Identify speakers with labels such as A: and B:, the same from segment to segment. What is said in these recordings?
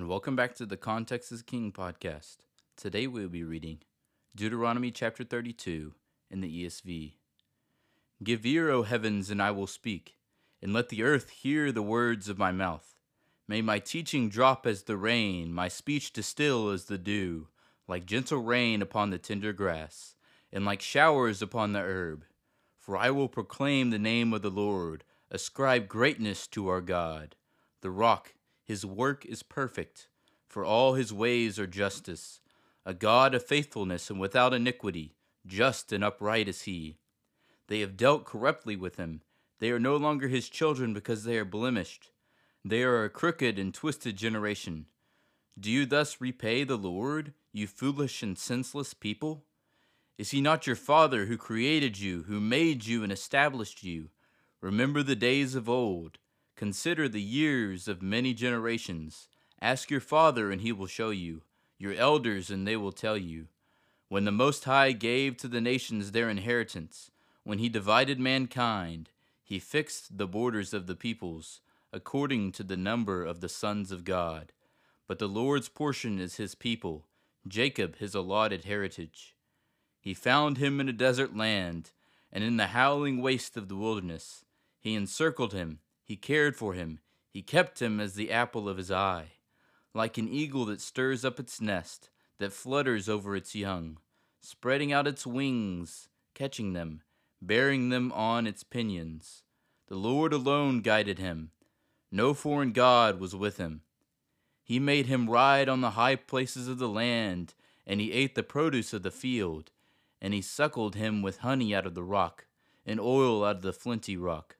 A: and welcome back to the Context is King podcast. Today we will be reading Deuteronomy chapter 32 in the ESV. Give ear, O heavens, and I will speak, and let the earth hear the words of my mouth. May my teaching drop as the rain, my speech distill as the dew, like gentle rain upon the tender grass, and like showers upon the herb. For I will proclaim the name of the Lord, ascribe greatness to our God, the rock his work is perfect, for all his ways are justice. A God of faithfulness and without iniquity, just and upright is he. They have dealt corruptly with him. They are no longer his children because they are blemished. They are a crooked and twisted generation. Do you thus repay the Lord, you foolish and senseless people? Is he not your Father who created you, who made you and established you? Remember the days of old Consider the years of many generations. Ask your father, and he will show you, your elders, and they will tell you. When the Most High gave to the nations their inheritance, when he divided mankind, he fixed the borders of the peoples, according to the number of the sons of God. But the Lord's portion is his people, Jacob his allotted heritage. He found him in a desert land, and in the howling waste of the wilderness. He encircled him he cared for him. He kept him as the apple of his eye. Like an eagle that stirs up its nest, that flutters over its young, spreading out its wings, catching them, bearing them on its pinions. The Lord alone guided him. No foreign God was with him. He made him ride on the high places of the land, and he ate the produce of the field. And he suckled him with honey out of the rock, and oil out of the flinty rock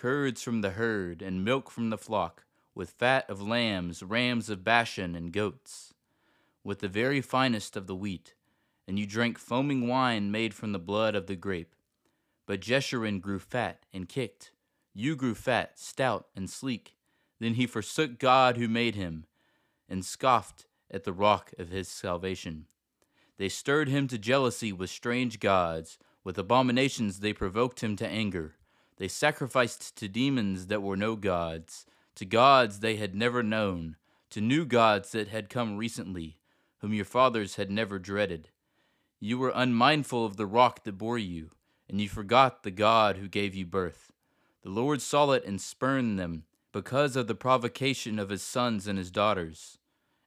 A: curds from the herd, and milk from the flock, with fat of lambs, rams of Bashan, and goats, with the very finest of the wheat. And you drank foaming wine made from the blood of the grape. But Jeshurun grew fat and kicked. You grew fat, stout, and sleek. Then he forsook God who made him, and scoffed at the rock of his salvation. They stirred him to jealousy with strange gods. With abominations they provoked him to anger. They sacrificed to demons that were no gods, to gods they had never known, to new gods that had come recently, whom your fathers had never dreaded. You were unmindful of the rock that bore you, and you forgot the God who gave you birth. The Lord saw it and spurned them, because of the provocation of his sons and his daughters.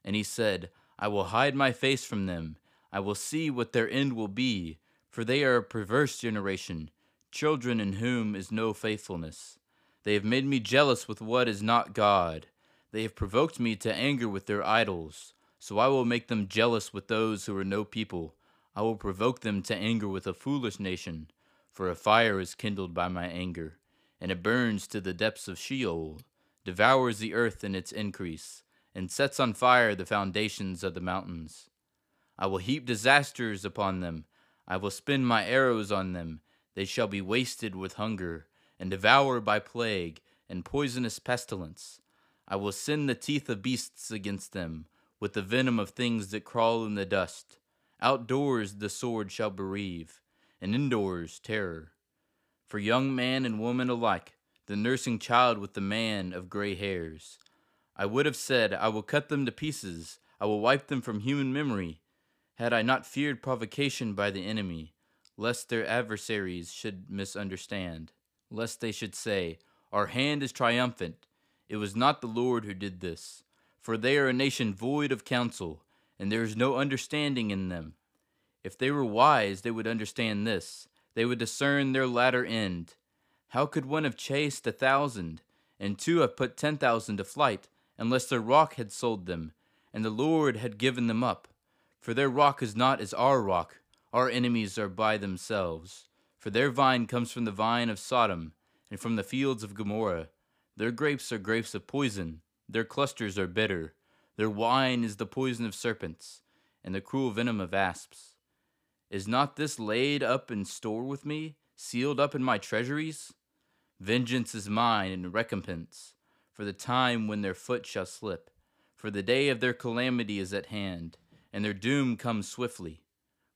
A: And he said, I will hide my face from them. I will see what their end will be, for they are a perverse generation children in whom is no faithfulness. They have made me jealous with what is not God. They have provoked me to anger with their idols. So I will make them jealous with those who are no people. I will provoke them to anger with a foolish nation. For a fire is kindled by my anger, and it burns to the depths of Sheol, devours the earth in its increase, and sets on fire the foundations of the mountains. I will heap disasters upon them. I will spin my arrows on them they shall be wasted with hunger, and devoured by plague and poisonous pestilence. I will send the teeth of beasts against them, with the venom of things that crawl in the dust. Outdoors the sword shall bereave, and indoors terror. For young man and woman alike, the nursing child with the man of gray hairs. I would have said, I will cut them to pieces, I will wipe them from human memory, had I not feared provocation by the enemy lest their adversaries should misunderstand, lest they should say, Our hand is triumphant. It was not the Lord who did this. For they are a nation void of counsel, and there is no understanding in them. If they were wise, they would understand this. They would discern their latter end. How could one have chased a thousand, and two have put ten thousand to flight, unless their rock had sold them, and the Lord had given them up? For their rock is not as our rock, our enemies are by themselves. For their vine comes from the vine of Sodom, and from the fields of Gomorrah. Their grapes are grapes of poison, their clusters are bitter. Their wine is the poison of serpents, and the cruel venom of asps. Is not this laid up in store with me, sealed up in my treasuries? Vengeance is mine and recompense, for the time when their foot shall slip. For the day of their calamity is at hand, and their doom comes swiftly.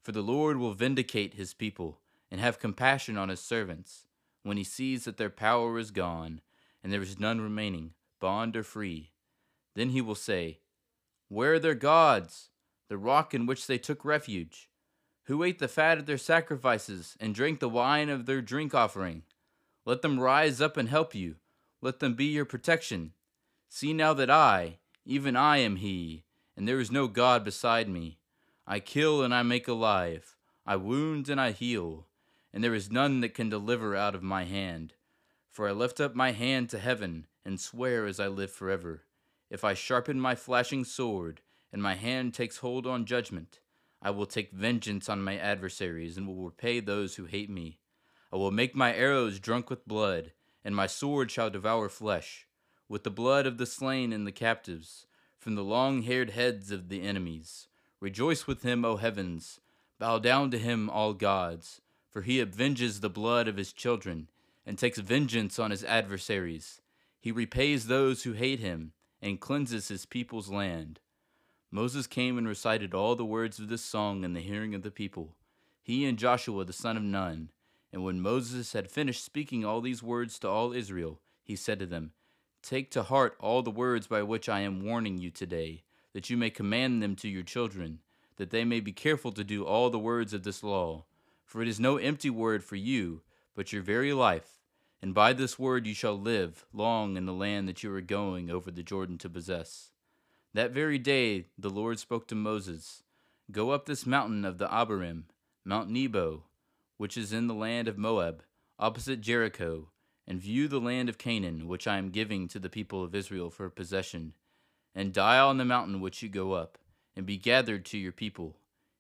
A: For the Lord will vindicate his people and have compassion on his servants when he sees that their power is gone and there is none remaining, bond or free. Then he will say, Where are their gods, the rock in which they took refuge? Who ate the fat of their sacrifices and drank the wine of their drink offering? Let them rise up and help you. Let them be your protection. See now that I, even I, am He, and there is no God beside me. I kill and I make alive. I wound and I heal, and there is none that can deliver out of my hand. For I lift up my hand to heaven and swear as I live forever. If I sharpen my flashing sword, and my hand takes hold on judgment, I will take vengeance on my adversaries, and will repay those who hate me. I will make my arrows drunk with blood, and my sword shall devour flesh, with the blood of the slain and the captives, from the long haired heads of the enemies. Rejoice with him, O heavens! Bow down to him, all gods, for he avenges the blood of his children, and takes vengeance on his adversaries. He repays those who hate him and cleanses his people's land. Moses came and recited all the words of this song in the hearing of the people, he and Joshua the son of Nun. And when Moses had finished speaking all these words to all Israel, he said to them, Take to heart all the words by which I am warning you today, that you may command them to your children, that they may be careful to do all the words of this law. For it is no empty word for you, but your very life and by this word you shall live long in the land that you are going over the Jordan to possess. That very day the Lord spoke to Moses Go up this mountain of the Abarim, Mount Nebo, which is in the land of Moab, opposite Jericho, and view the land of Canaan, which I am giving to the people of Israel for possession. And die on the mountain which you go up, and be gathered to your people.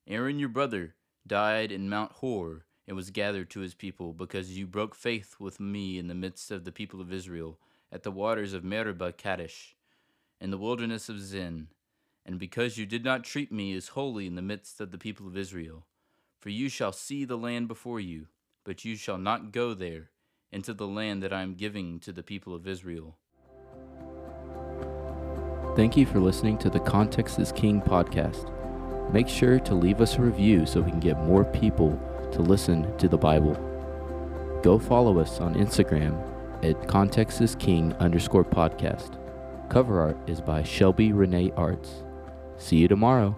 A: Aaron your brother died in Mount Hor and was gathered to his people, because you broke faith with me in the midst of the people of Israel, at the waters of Meribah Kadesh, in the wilderness of Zin, and because you did not treat me as holy in the midst of the people of Israel. For you shall see the land before you, but you shall not go there, into the land that I am giving to the people of Israel.
B: Thank you for listening to the Context is King podcast. Make sure to leave us a review so we can get more people to listen to the Bible. Go follow us on Instagram at Context is King underscore podcast. Cover art is by Shelby Renee Arts. See you tomorrow.